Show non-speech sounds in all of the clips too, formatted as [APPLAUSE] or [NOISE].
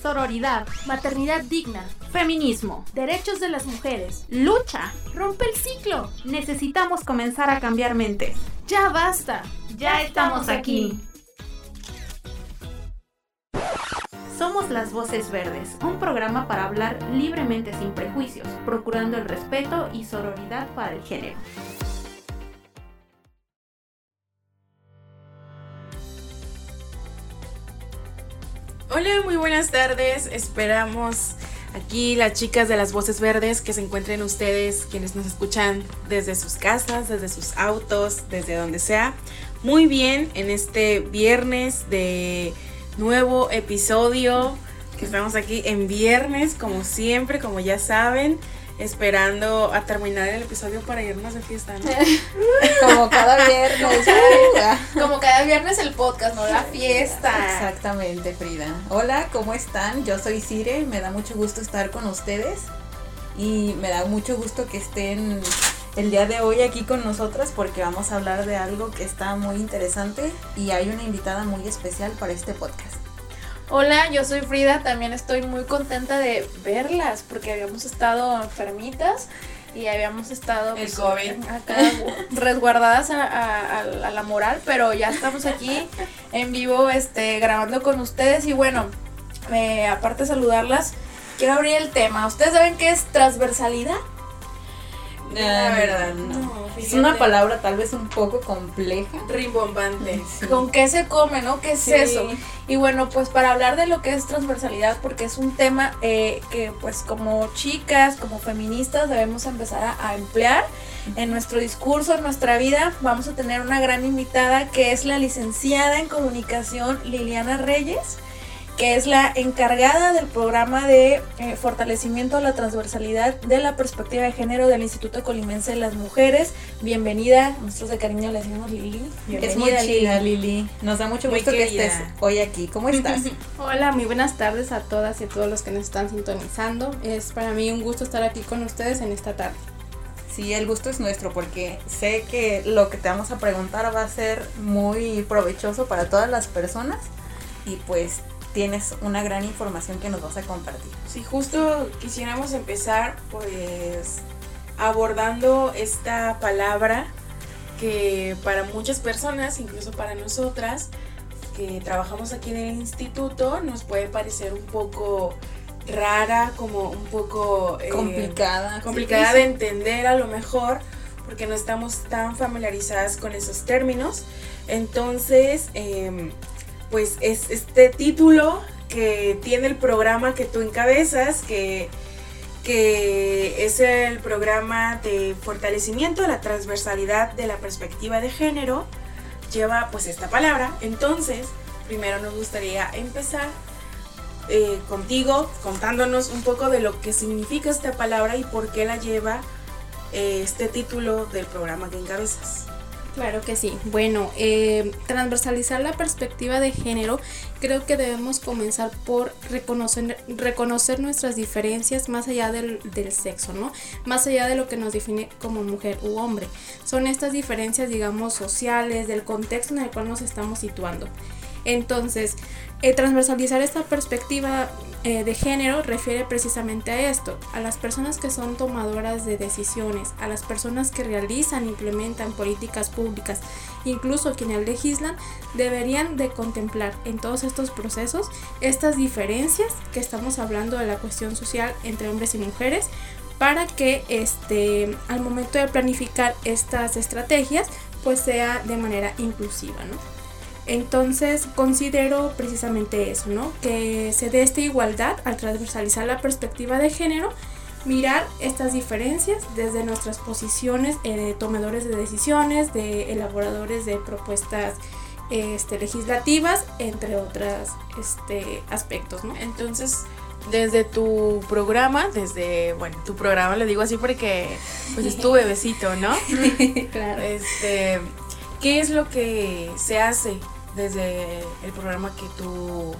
sororidad, maternidad digna, feminismo, derechos de las mujeres, lucha. Rompe el ciclo. Necesitamos comenzar a cambiar mentes. Ya basta. Ya estamos aquí. Somos Las Voces Verdes, un programa para hablar libremente sin prejuicios, procurando el respeto y sororidad para el género. Hola, muy buenas tardes. Esperamos aquí las chicas de las voces verdes que se encuentren ustedes, quienes nos escuchan desde sus casas, desde sus autos, desde donde sea. Muy bien en este viernes de nuevo episodio que estamos aquí en viernes como siempre, como ya saben esperando a terminar el episodio para irnos de fiesta, ¿no? [LAUGHS] Como cada viernes. [LAUGHS] Como cada viernes el podcast, no la fiesta. Exactamente, Frida. Hola, ¿cómo están? Yo soy Cire, me da mucho gusto estar con ustedes y me da mucho gusto que estén el día de hoy aquí con nosotras porque vamos a hablar de algo que está muy interesante y hay una invitada muy especial para este podcast. Hola, yo soy Frida, también estoy muy contenta de verlas porque habíamos estado enfermitas y habíamos estado pues, COVID. [LAUGHS] resguardadas a, la moral, pero ya estamos aquí en vivo este, grabando con ustedes y bueno, eh, aparte de saludarlas, quiero abrir el tema. ¿Ustedes saben qué es transversalidad? La verdad, no. es una palabra tal vez un poco compleja. Rimbombante. ¿Con qué se come, no? ¿Qué es eso? Y bueno, pues para hablar de lo que es transversalidad, porque es un tema eh, que pues como chicas, como feministas debemos empezar a emplear en nuestro discurso, en nuestra vida. Vamos a tener una gran invitada que es la licenciada en comunicación Liliana Reyes que es la encargada del programa de eh, fortalecimiento a la transversalidad de la perspectiva de género del Instituto Colimense de las Mujeres. Bienvenida, nosotros de cariño le decimos Lili. es muy chida, Lili. Nos da mucho gusto que estés hoy aquí. ¿Cómo estás? [LAUGHS] Hola, muy buenas tardes a todas y a todos los que nos están sintonizando. Es para mí un gusto estar aquí con ustedes en esta tarde. Sí, el gusto es nuestro porque sé que lo que te vamos a preguntar va a ser muy provechoso para todas las personas y pues tienes una gran información que nos vas a compartir. Sí, justo quisiéramos empezar pues abordando esta palabra que para muchas personas, incluso para nosotras, que trabajamos aquí en el instituto, nos puede parecer un poco rara, como un poco eh, complicada. Complicada de entender a lo mejor, porque no estamos tan familiarizadas con esos términos. Entonces, em, pues es este título que tiene el programa que tú encabezas, que, que es el programa de fortalecimiento de la transversalidad de la perspectiva de género, lleva pues esta palabra. Entonces, primero nos gustaría empezar eh, contigo contándonos un poco de lo que significa esta palabra y por qué la lleva eh, este título del programa que encabezas. Claro que sí. Bueno, eh, transversalizar la perspectiva de género, creo que debemos comenzar por reconocer, nuestras diferencias más allá del, del, sexo, ¿no? Más allá de lo que nos define como mujer u hombre. Son estas diferencias, digamos, sociales, del contexto en el cual nos estamos situando. Entonces, eh, transversalizar esta perspectiva eh, de género refiere precisamente a esto, a las personas que son tomadoras de decisiones, a las personas que realizan, implementan políticas públicas, incluso quienes legislan, deberían de contemplar en todos estos procesos estas diferencias que estamos hablando de la cuestión social entre hombres y mujeres para que este, al momento de planificar estas estrategias pues sea de manera inclusiva, ¿no? Entonces considero precisamente eso, ¿no? Que se dé esta igualdad al transversalizar la perspectiva de género, mirar estas diferencias desde nuestras posiciones eh, de tomadores de decisiones, de elaboradores de propuestas este, legislativas, entre otros este, aspectos, ¿no? Entonces, desde tu programa, desde, bueno, tu programa lo digo así porque pues es tu bebecito, ¿no? [LAUGHS] claro. Este, ¿qué es lo que se hace desde el programa que tú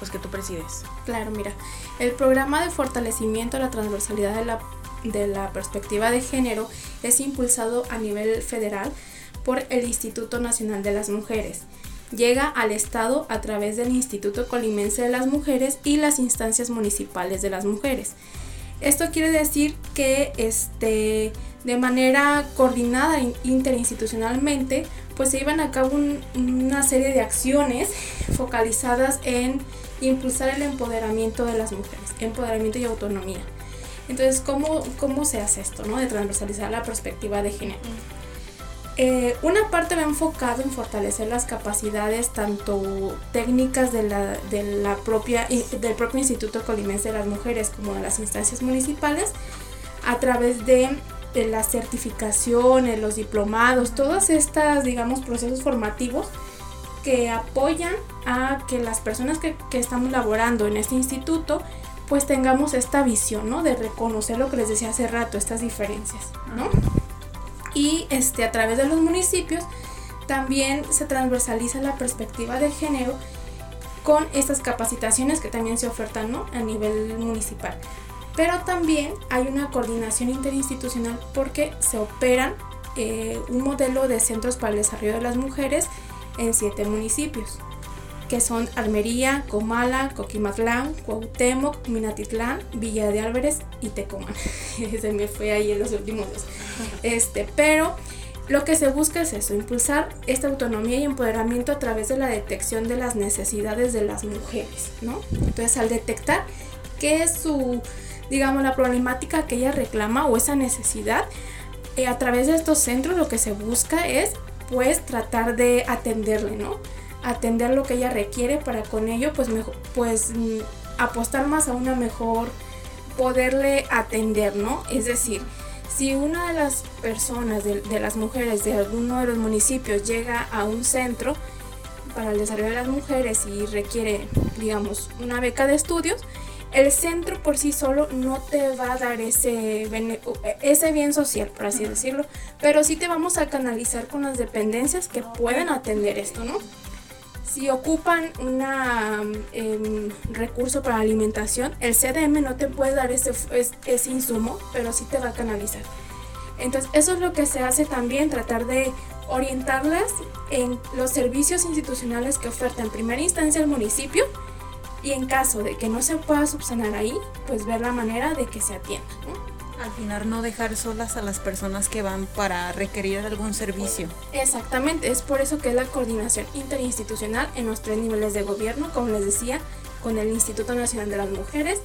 pues que tú presides. Claro, mira, el programa de fortalecimiento de la transversalidad de la, de la perspectiva de género es impulsado a nivel federal por el Instituto Nacional de las Mujeres. llega al Estado a través del Instituto Colimense de las Mujeres y las instancias municipales de las mujeres. Esto quiere decir que este, de manera coordinada interinstitucionalmente, pues se iban a cabo una serie de acciones focalizadas en impulsar el empoderamiento de las mujeres, empoderamiento y autonomía. Entonces, ¿cómo, cómo se hace esto, no? De transversalizar la perspectiva de género. Eh, una parte va enfocado en fortalecer las capacidades tanto técnicas de la, de la propia, del propio Instituto Colimense de las Mujeres como de las instancias municipales a través de, de las certificaciones, los diplomados, todas estas, digamos, procesos formativos que apoyan a que las personas que, que estamos laborando en este instituto pues tengamos esta visión, ¿no? De reconocer lo que les decía hace rato, estas diferencias, ¿no? Y este, a través de los municipios también se transversaliza la perspectiva de género con estas capacitaciones que también se ofertan ¿no? a nivel municipal. Pero también hay una coordinación interinstitucional porque se operan eh, un modelo de centros para el desarrollo de las mujeres en siete municipios, que son Almería, Comala, Coquimatlán, Cuauhtémoc, Minatitlán, Villa de Álvarez y Tecomán. [LAUGHS] se me fue ahí en los últimos dos. Este, pero lo que se busca es eso, impulsar esta autonomía y empoderamiento a través de la detección de las necesidades de las mujeres, ¿no? Entonces, al detectar qué es su, digamos, la problemática que ella reclama o esa necesidad, eh, a través de estos centros lo que se busca es, pues, tratar de atenderle, ¿no? Atender lo que ella requiere para con ello, pues, mejor, pues, mm, apostar más a una mejor, poderle atender, ¿no? Es decir, si una de las personas, de, las mujeres de alguno de los municipios llega a un centro para el desarrollo de las mujeres y requiere, digamos, una beca de estudios, el centro por sí solo no te va a dar ese, ese bien social, por así decirlo, pero sí te vamos a canalizar con las dependencias que pueden atender esto, ¿no? Si ocupan un em, recurso para alimentación, el CDM no te puede dar ese, ese insumo, pero sí te va a canalizar. Entonces, eso es lo que se hace también, tratar de orientarlas en los servicios institucionales que oferta en primera instancia el municipio y en caso de que no se pueda subsanar ahí, pues ver la manera de que se atienda. Al final no dejar solas a las personas que van para requerir algún servicio. Exactamente, es por eso que es la coordinación interinstitucional en los tres niveles de gobierno, como les decía, con el Instituto Nacional de las Mujeres,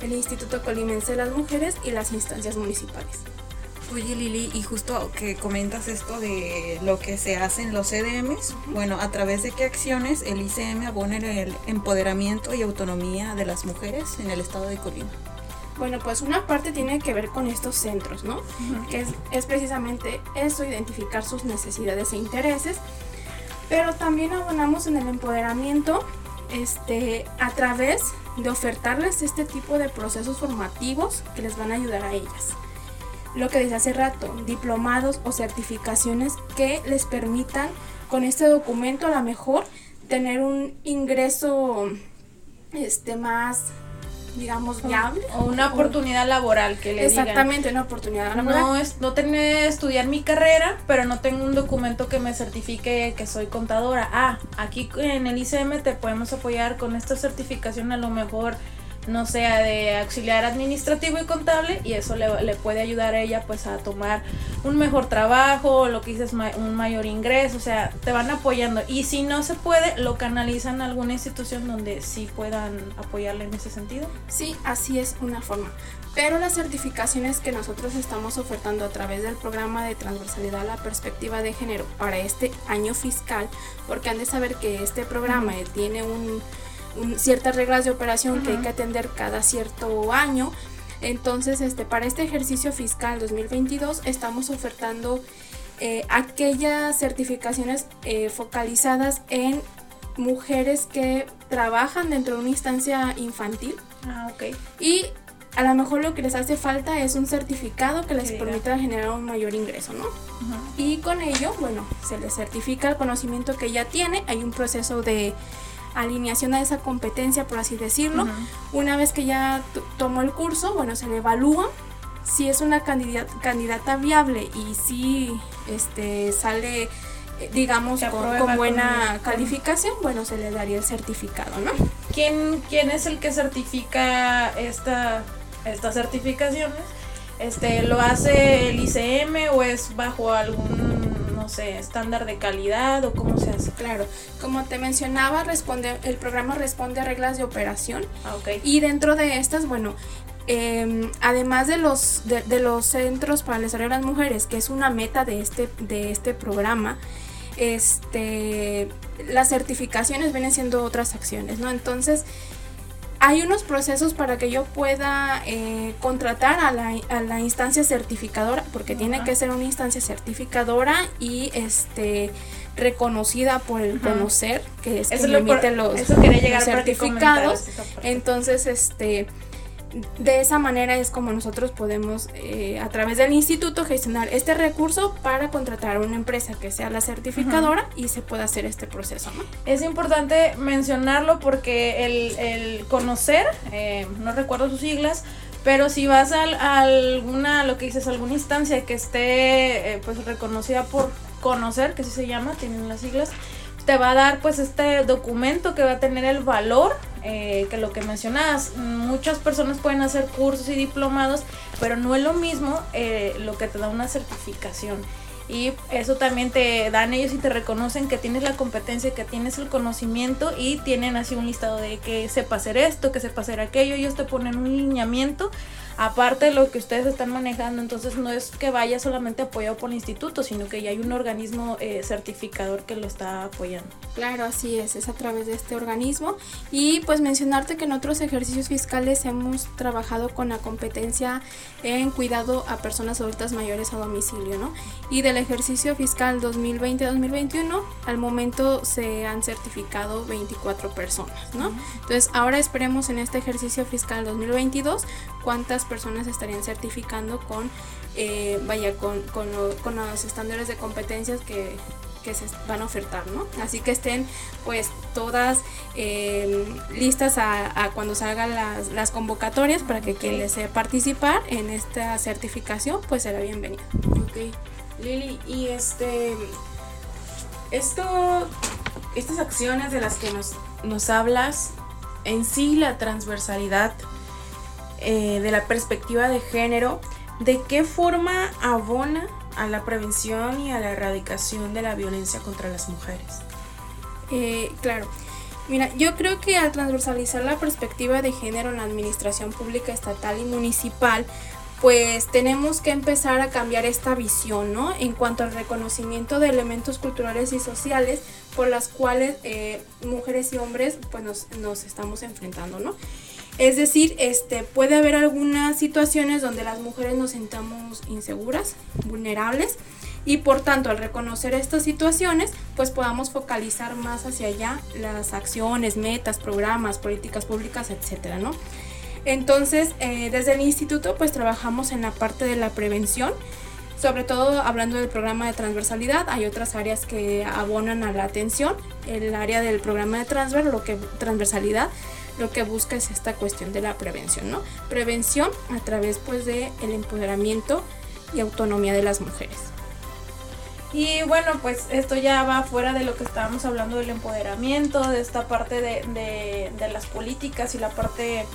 el Instituto Colimense de las Mujeres y las instancias municipales. Oye Lili, y justo que comentas esto de lo que se hace en los CDMs, bueno, a través de qué acciones el ICM abona el empoderamiento y autonomía de las mujeres en el estado de Colima. Bueno, pues una parte tiene que ver con estos centros, ¿no? Que es, precisamente eso, identificar sus necesidades e intereses. Pero también abonamos en el empoderamiento este, a través de ofertarles este tipo de procesos formativos que les van a ayudar a ellas. Lo que decía hace rato, diplomados o certificaciones que les permitan con este documento a lo mejor tener un ingreso este más digamos, viable. O una oportunidad laboral que le Exactamente, una oportunidad laboral. No, es, no estudiar mi carrera, pero no tengo un documento que me certifique que soy contadora. Ah, aquí en el ICM te podemos apoyar con esta certificación a lo mejor no sea de auxiliar administrativo y contable y eso le, le, puede ayudar a ella pues a tomar un mejor trabajo, lo que dices, un mayor ingreso, o sea, te van apoyando y si no se puede, lo canalizan a alguna institución donde sí puedan apoyarle en ese sentido. Sí, así es una forma. Pero las certificaciones que nosotros estamos ofertando a través del programa de transversalidad a la perspectiva de género para este año fiscal, porque han de saber que este programa tiene un ciertas reglas de operación que hay que atender cada cierto año. Entonces, este, para este ejercicio fiscal 2022 estamos ofertando eh, aquellas certificaciones eh, focalizadas en mujeres que trabajan dentro de una instancia infantil. Ah, ok. Y a lo mejor lo que les hace falta es un certificado que les permita generar un mayor ingreso, ¿no? Y con ello, bueno, se les certifica el conocimiento que ya tiene, hay un proceso de alineación a esa competencia, por así decirlo. Una vez que ya tomó el curso, bueno, se le evalúa si es una candidata, candidata viable y si este, sale eh, digamos, con- buena calificación, bueno, se le daría el certificado, ¿no? ¿Quién, quién es el que certifica esta, estas certificaciones? Este, ¿Lo hace el ICM o es bajo algún, no sé, estándar de calidad o cómo se hace? Claro, como te mencionaba, responde, el programa responde a reglas de operación Ah, ok. y dentro de estas, bueno, eh, además de los, de, de los centros para el desarrollo de las mujeres, que es una meta de este, de este programa, este, las certificaciones vienen siendo otras acciones, ¿no? Entonces, hay unos procesos para que yo pueda eh, contratar a la, a la instancia certificadora, porque tiene que ser una instancia certificadora y este reconocida por el conocer, que es Eso, es lo emite los, eso llegar que certificados. Entonces, este, de esa manera es como nosotros podemos, eh, a través del instituto, gestionar este recurso para contratar a una empresa que sea la certificadora y se pueda hacer este proceso, ¿no? Es importante mencionarlo porque el, el conocer, eh, no recuerdo sus siglas, pero si vas al- a, alguna, lo que dices, alguna instancia que esté eh, pues reconocida por conocer, que así se llama, tienen las siglas, te va a dar pues este documento que va a tener el valor eh, que lo que mencionabas. Muchas personas pueden hacer cursos y diplomados, pero no es lo mismo eh, lo que te da una certificación. Y eso también te dan ellos y te reconocen que tienes la competencia, que tienes el conocimiento y tienen así un listado de que sepa hacer esto, que sepa hacer aquello. Ellos te ponen un lineamiento aparte de lo que ustedes están manejando. Entonces no es que vaya solamente apoyado por el instituto, sino que ya hay un organismo eh, certificador que lo está apoyando. Claro, así es, es a través de este organismo. Y pues mencionarte que en otros ejercicios fiscales hemos trabajado con la competencia en cuidado a personas adultas mayores a domicilio, ¿no? Y del ejercicio fiscal 2020-2021, al momento se han certificado 24 personas, ¿no? Entonces ahora esperemos en este ejercicio fiscal 2022 cuántas personas estarían certificando con, eh, vaya, con, con, lo- con los estándares de competencias que, que se van a ofertar, ¿no? Así que estén pues todas eh, listas a, a cuando salgan las, las convocatorias para que quien desee participar en esta certificación pues será bienvenido. Ok. Lili, y este. Esto. Estas acciones de las que nos, nos hablas, en sí la transversalidad eh, de la perspectiva de género, ¿de qué forma abona a la prevención y a la erradicación de la violencia contra las mujeres? Eh, claro. Mira, yo creo que al transversalizar la perspectiva de género en la administración pública estatal y municipal, pues tenemos que empezar a cambiar esta visión, ¿no? En cuanto al reconocimiento de elementos culturales y sociales por las cuales eh, mujeres y hombres pues nos, nos estamos enfrentando, ¿no? Es decir, este, puede haber algunas situaciones donde las mujeres nos sintamos inseguras, vulnerables, y por tanto al reconocer estas situaciones pues podamos focalizar más hacia allá las acciones, metas, programas, políticas públicas, etcétera, ¿no? Entonces, eh, desde el instituto pues trabajamos en la parte de la prevención, sobre todo hablando del programa de transversalidad, hay otras áreas que abonan a la atención, el área del programa de transver, lo que, transversalidad, lo que busca es esta cuestión de la prevención, ¿no? Prevención a través pues de el empoderamiento y autonomía de las mujeres. Y bueno, pues esto ya va fuera de lo que estábamos hablando del empoderamiento, de esta parte de, de- las políticas y la parte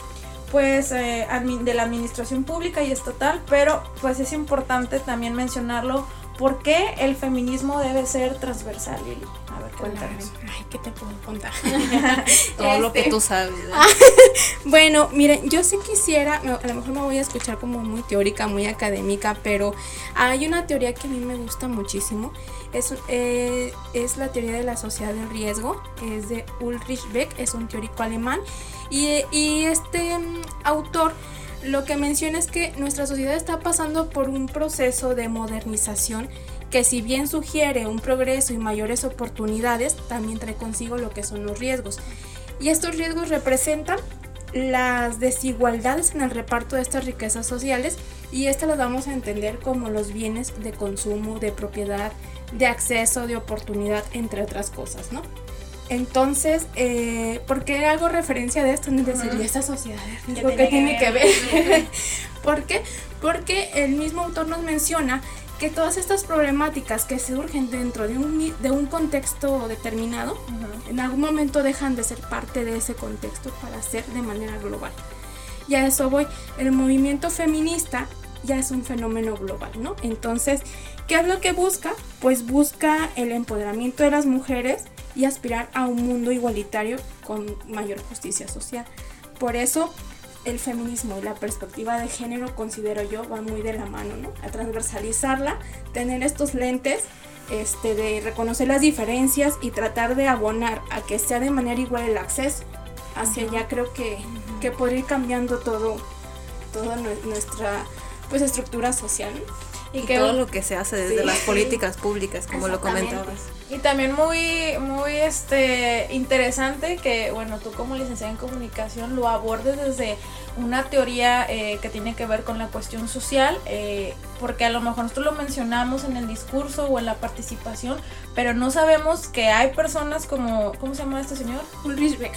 pues eh, de la administración pública y estatal, pero pues es importante también mencionarlo, ¿por qué el feminismo debe ser transversal, Lili? Cuéntanos. Ay, ¿qué te puedo contar? [LAUGHS] Todo lo que Este, tú sabes. ¿eh? [LAUGHS] Bueno, miren, yo sí quisiera, a lo mejor me voy a escuchar como muy teórica, muy académica, pero hay una teoría que a mí me gusta muchísimo. Es, eh, es la teoría de la sociedad del riesgo, es de Ulrich Beck, es un teórico alemán. Y, y este mm, autor lo que menciona es que nuestra sociedad está pasando por un proceso de modernización que si bien sugiere un progreso y mayores oportunidades, también trae consigo lo que son los riesgos. Y estos riesgos representan las desigualdades en el reparto de estas riquezas sociales y estas las vamos a entender como los bienes de consumo, de propiedad, de acceso, de oportunidad, entre otras cosas, ¿no? Entonces, eh, ¿por qué hago referencia de esto? Es decir, ¿y esta sociedad qué tiene que ver? [LAUGHS] [LAUGHS] ¿Por qué? Porque el mismo autor nos menciona que todas estas problemáticas que surgen dentro de un, de un contexto determinado, en algún momento dejan de ser parte de ese contexto para ser de manera global. Y a eso voy, el movimiento feminista ya es un fenómeno global, ¿no? Entonces, ¿qué es lo que busca? Pues busca el empoderamiento de las mujeres y aspirar a un mundo igualitario con mayor justicia social. Por eso el feminismo y la perspectiva de género, considero yo, van muy de la mano, ¿no? A transversalizarla, tener estos lentes este, de reconocer las diferencias y tratar de abonar a que sea de manera igual el acceso. Hacia allá creo que, que podría ir cambiando todo, toda nuestra pues, estructura social. Y, que todo lo que se hace desde las políticas públicas, como lo comentabas. Y también muy, muy este, interesante que, bueno, tú como licenciada en comunicación lo abordes desde una teoría eh, que tiene que ver con la cuestión social, eh, porque a lo mejor nosotros lo mencionamos en el discurso o en la participación, pero no sabemos que hay personas como, ¿cómo se llama este señor? Ulrich Beck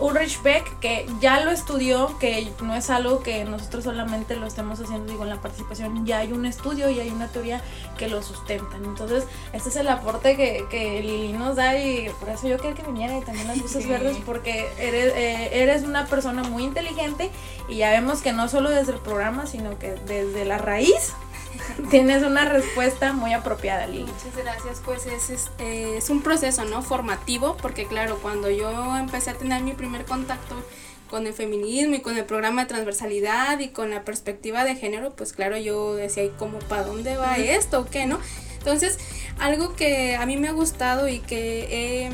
Ulrich Beck, que ya lo estudió, que no es algo que nosotros solamente lo estemos haciendo, digo, en la participación, ya hay un estudio y hay una teoría que lo sustentan. Entonces, este es el aporte que, que Lili nos da y por eso yo quiero que viniera y también las luces verdes, porque eres, eh, eres una persona muy inteligente y ya vemos que no solo desde el programa, sino que desde la raíz [LAUGHS] Tienes una respuesta muy apropiada, Lili. Muchas gracias. Pues es, es, un proceso, ¿no? Formativo, porque claro, cuando yo empecé a tener mi primer contacto con el feminismo y con el programa de transversalidad y con la perspectiva de género, pues claro, yo decía, ¿y cómo, para dónde va esto o qué, no? Entonces, algo que a mí me ha gustado y que he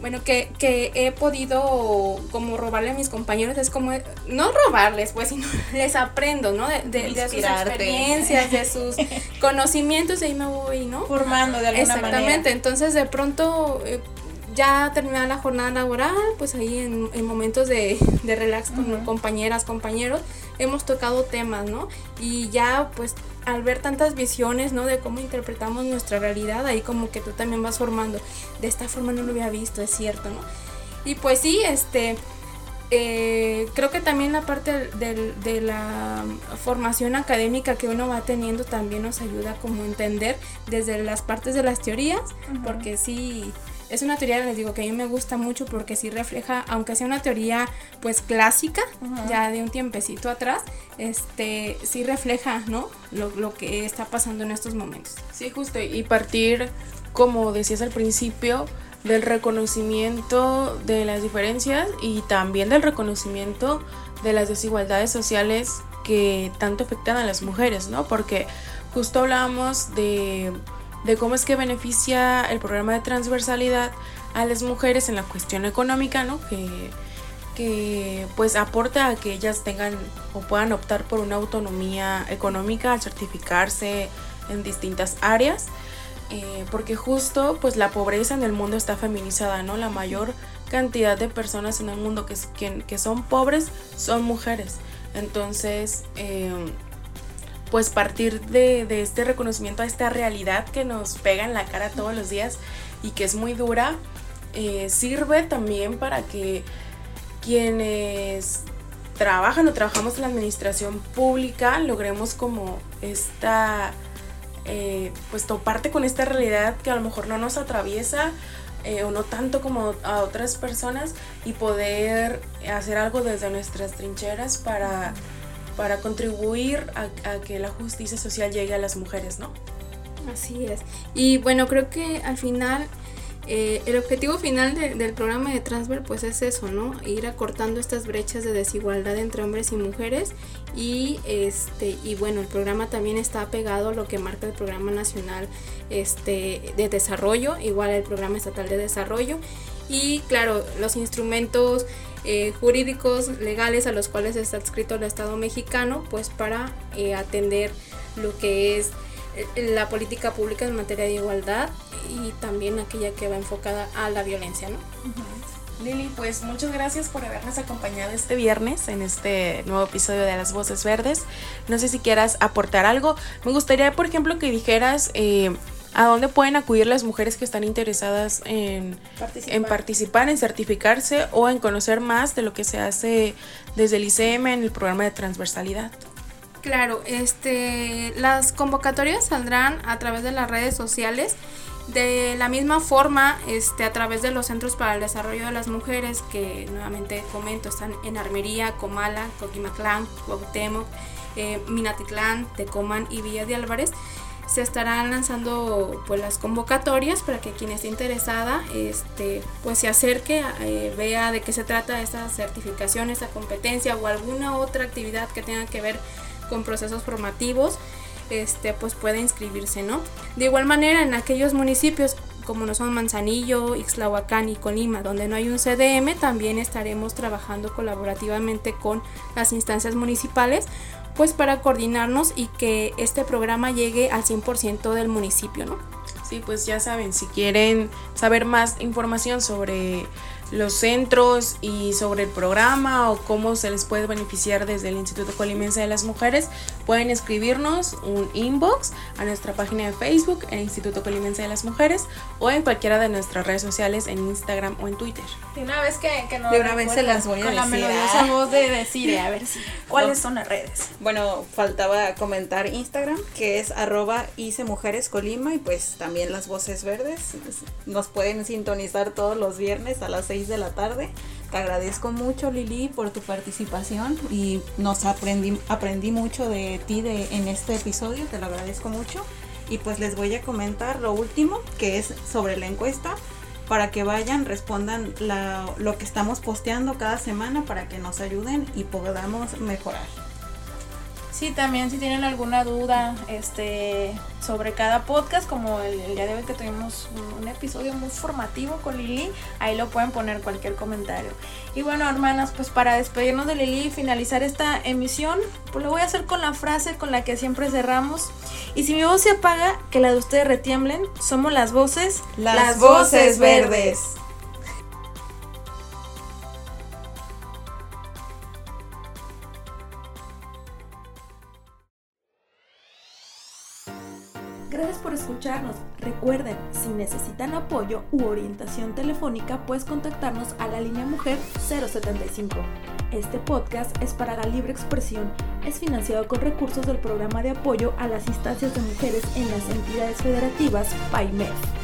bueno, que, que, he podido como robarle a mis compañeros, es como, no robarles, pues, sino [LAUGHS] les aprendo, ¿no? De, de, sus experiencias, de sus [LAUGHS] conocimientos, y ahí me voy, ¿no? Formando de alguna manera. Exactamente, entonces de pronto, eh, ya terminada la jornada laboral, pues ahí en, en momentos de, de relax con compañeras, compañeros, hemos tocado temas, ¿no? Y ya, pues, al ver tantas visiones, ¿no? De cómo interpretamos nuestra realidad, ahí como que tú también vas formando. De esta forma no lo había visto, es cierto, ¿no? Y pues sí, este, eh, creo que también la parte de la formación académica que uno va teniendo también nos ayuda como a entender desde las partes de las teorías, porque sí es una teoría, les digo, que a mí me gusta mucho porque sí refleja, aunque sea una teoría pues clásica, ya de un tiempecito atrás, este sí refleja, ¿no? Lo, lo que está pasando en estos momentos. Sí, justo, y partir, como decías al principio, del reconocimiento de las diferencias y también del reconocimiento de las desigualdades sociales que tanto afectan a las mujeres, ¿no? Porque justo hablábamos de de cómo es que beneficia el programa de transversalidad a las mujeres en la cuestión económica, ¿no? Que, que pues aporta a que ellas tengan o puedan optar por una autonomía económica al certificarse en distintas áreas. Eh, porque justo pues la pobreza en el mundo está feminizada, ¿no? La mayor cantidad de personas en el mundo que, que, son pobres son mujeres. Entonces, eh, pues partir de, este reconocimiento a esta realidad que nos pega en la cara todos los días y que es muy dura, eh, sirve también para que quienes trabajan o trabajamos en la administración pública logremos como esta, eh, pues toparte con esta realidad que a lo mejor no nos atraviesa eh, o no tanto como a otras personas y poder hacer algo desde nuestras trincheras para para contribuir a, que la justicia social llegue a las mujeres, ¿no? Así es. Y bueno, creo que al final eh, el objetivo final del programa de Transver pues es eso, ¿no? Ir acortando estas brechas de desigualdad entre hombres y mujeres y este y bueno, el programa también está pegado a lo que marca el Programa Nacional este de Desarrollo, igual el Programa Estatal de Desarrollo y claro, los instrumentos eh, jurídicos legales a los cuales está adscrito el Estado mexicano, pues para eh, atender lo que es eh, la política pública en materia de igualdad y también aquella que va enfocada a la violencia, ¿no? Lili, pues muchas gracias por habernos acompañado este viernes en este nuevo episodio de Las Voces Verdes. No sé si quieras aportar algo. Me gustaría, por ejemplo, que dijeras ¿A dónde pueden acudir las mujeres que están interesadas en participar. en participar, en certificarse o en conocer más de lo que se hace desde el ICM en el programa de transversalidad? Claro, este, las convocatorias saldrán a través de las redes sociales. De la misma forma, este, a través de los Centros para el Desarrollo de las Mujeres, que nuevamente comento, están en Armería, Comala, Coquimaclán, Cuauhtémoc, eh, Minatitlán, Tecoman y Villa de Álvarez se estarán lanzando pues las convocatorias para que quien esté interesada este pues se acerque eh, vea de qué se trata esta certificación esta competencia o alguna otra actividad que tenga que ver con procesos formativos este pues puede inscribirse no de igual manera en aquellos municipios como no son Manzanillo, Ixtlahuacán y Colima, donde no hay un CDM, también estaremos trabajando colaborativamente con las instancias municipales pues para coordinarnos y que este programa llegue al 100% del municipio, ¿no? Sí, pues ya saben, si quieren saber más información sobre los centros y sobre el programa o cómo se les puede beneficiar desde el Instituto Colimense de las Mujeres, pueden escribirnos un inbox a nuestra página de Facebook, el Instituto Colimense de las Mujeres, o en cualquiera de nuestras redes sociales, en Instagram o en Twitter. De una vez que, que no De una vez se las voy a con la decir, melodiosa ¿ah? voz de decir, a ver si. [LAUGHS] ¿Cuáles son las redes? Bueno, faltaba comentar Instagram, que es arroba hice mujeres colima y pues también las voces verdes. Nos pueden sintonizar todos los viernes a las 6 de la tarde. Te agradezco mucho Lili por tu participación y nos aprendí, aprendí mucho de ti de, en este episodio, te lo agradezco mucho. Y pues les voy a comentar lo último, que es sobre la encuesta, para que vayan, respondan lo que estamos posteando cada semana para que nos ayuden y podamos mejorar. Sí, también si tienen alguna duda este, sobre cada podcast, como el, el día de hoy que tuvimos un, un episodio muy formativo con Lili, ahí lo pueden poner cualquier comentario. Y bueno, hermanas, pues para despedirnos de Lili y finalizar esta emisión, pues lo voy a hacer con la frase con la que siempre cerramos. Y si mi voz se apaga, que la de ustedes retiemblen, somos las voces, Las voces verdes. Apoyo u orientación telefónica, puedes contactarnos a la línea Mujer 075. Este podcast es para la libre expresión. Es financiado con recursos del programa de apoyo a las instancias de mujeres en las entidades federativas PAIMEF.